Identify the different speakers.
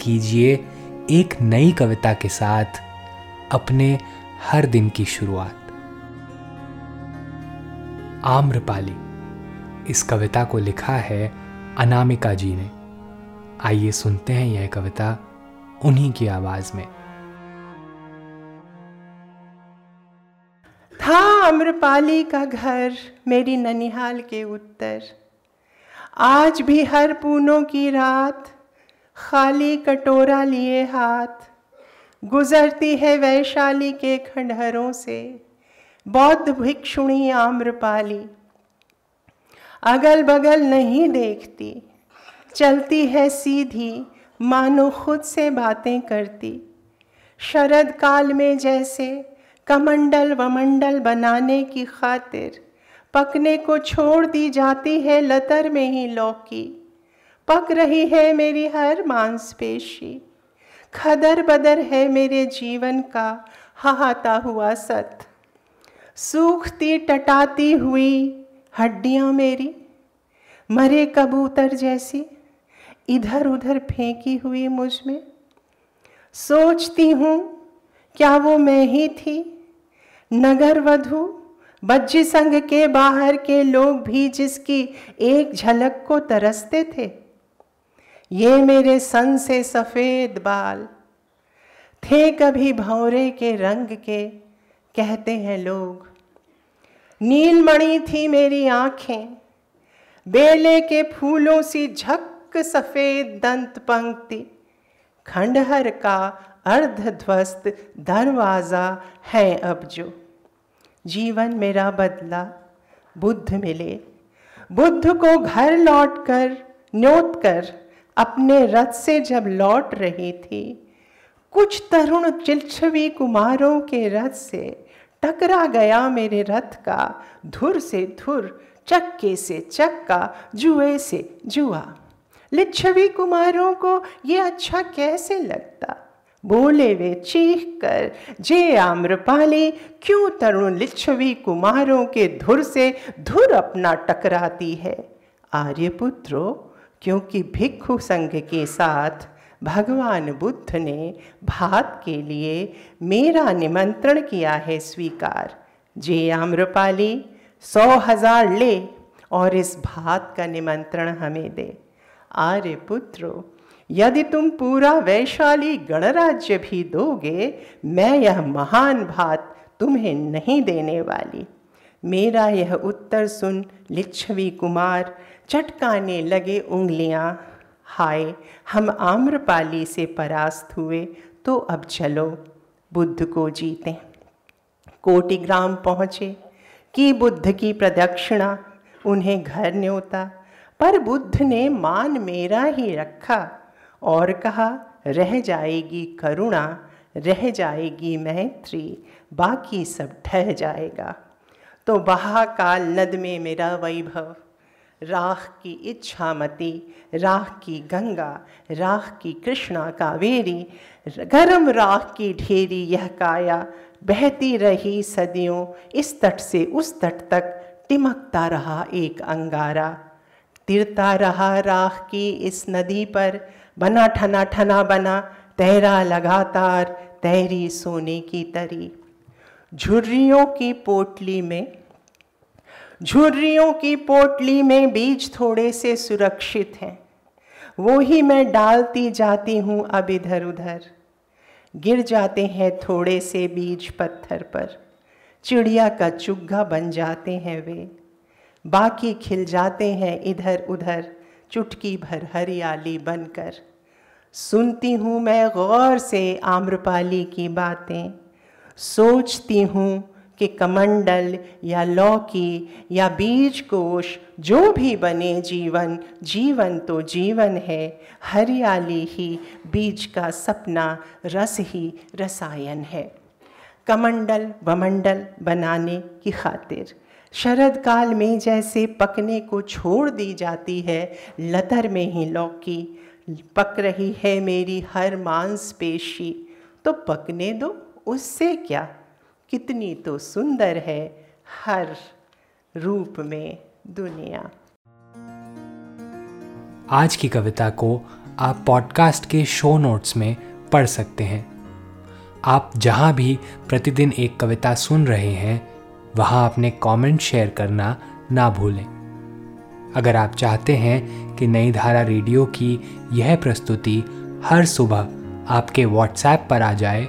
Speaker 1: कीजिए एक नई कविता के साथ अपने हर दिन की शुरुआत। आम्रपाली, इस कविता को लिखा है अनामिका जी ने। आइए सुनते हैं यह कविता उन्हीं की आवाज़ में।
Speaker 2: था आम्रपाली का घर मेरी ननिहाल के उत्तर। आज भी हर पूनों की रात खाली कटोरा लिए हाथ। गुजरती है वैशाली के खंडहरों से। बौद्ध भिक्षुणी आम्रपाली। अगल बगल नहीं देखती। चलती है सीधी, मानो खुद से बातें करती। शरद काल में जैसे कमंडल वमंडल बनाने की खातिर, पकने को छोड़ दी जाती है लतर में ही लौकी। पक रही है मेरी हर मांसपेशी। खदर बदर है मेरे जीवन का, हाहाता हुआ सत। सूखती टटाती हुई हड्डियाँ मेरी, मरे कबूतर जैसी, इधर उधर फेंकी हुई मुझमें। सोचती हूँ, क्या वो मैं ही थी? नगर वधु बज्जी संघ के बाहर के लोग भी जिसकी एक झलक को तरसते थे। ये मेरे सन से सफ़ेद बाल। थे कभी भौरे के रंग के, कहते हैं लोग। नीलमणि थी मेरी आँखें, बेले के फूलों सी झक सफ़ेद दंत पंक्ति। खंडहर का अर्धध्वस्त दरवाज़ा है अब जो। जीवन मेरा बदला, बुद्ध मिले। बुद्ध को घर लौटकर, न्योत कर अपने रथ से जब लौट रही थी, कुछ तरुण चिलछवी कुमारों के रथ से टकरा गया मेरे रथ का, धुर से धुर, चक्के से चक्का, जुए से जुआ। लिच्छवी कुमारों को ये अच्छा कैसे लगता? बोले वे चीख कर, जे आम्रपाली, क्यों तरुण लिच्छवी कुमारों के धुर से धुर अपना टकराती है? आर्यपुत्रो क्योंकि भिक्षु संघ के साथ भगवान बुद्ध ने भात के लिए मेरा निमंत्रण किया है स्वीकार। जे आम्रपाली सौ हज़ार ले और इस भात का निमंत्रण हमें दे। आर्य पुत्रो, यदि तुम पूरा वैशाली गणराज्य भी दोगे, मैं यह महान भात तुम्हें नहीं देने वाली। मेरा यह उत्तर सुन लिच्छवी कुमार चटकाने लगे उंगलियाँ। हाय, हम आम्रपाली से परास्त हुए तो अब चलो, बुद्ध को जीते। कोटिग्राम पहुँचे, कि बुद्ध की प्रदक्षिणा, उन्हें घर न्योता। पर बुद्ध ने मान मेरा ही रखा, और कहा, रह जाएगी करुणा, रह जाएगी मैत्री, बाकी सब ठह जाएगा। तो बहा काल नद में मेरा वैभव। राख की इच्छा इच्छामती, राख की गंगा, राख की कृष्णा कावेरी, गरम राख की ढेरी यह काया बहती रही सदियों, इस तट से उस तट तक टिमकता रहा एक अंगारा। तिरता रहा राख की इस नदी पर, बना ठना ठना बना, तैरा लगातार तैरी सोने की तरी। झुर्रियों की पोटली में, झुर्रियों की पोटली में बीज थोड़े से सुरक्षित हैं। वो ही मैं डालती जाती हूँ अब इधर उधर। गिर जाते हैं थोड़े से बीज पत्थर पर। चिड़िया का चुग्गा बन जाते हैं वे। बाकी खिल जाते हैं इधर उधर, चुटकी भर हरियाली बनकर। सुनती हूँ मैं गौर से आम्रपाली की बातें। सोचती हूँ कि कमंडल या लौकी या बीज कोश जो भी बने जीवन जीवन तो जीवन है। हरियाली ही बीज का सपना, रस ही रसायन है। कमंडल वमंडल बनाने की खातिर। शरद काल में जैसे पकने को छोड़ दी जाती है, लतर में ही लौकी। पक रही है मेरी हर मांसपेशी तो पकने दो। उससे क्या? कितनी तो सुंदर है हर रूप में दुनिया।
Speaker 1: आज की कविता को आप पॉडकास्ट के शो नोट्स में पढ़ सकते हैं। आप जहाँ भी प्रतिदिन एक कविता सुन रहे हैं, वहाँ अपने कमेंट शेयर करना ना भूलें। अगर आप चाहते हैं कि नई धारा रेडियो की यह प्रस्तुति हर सुबह आपके व्हाट्सएप पर आ जाए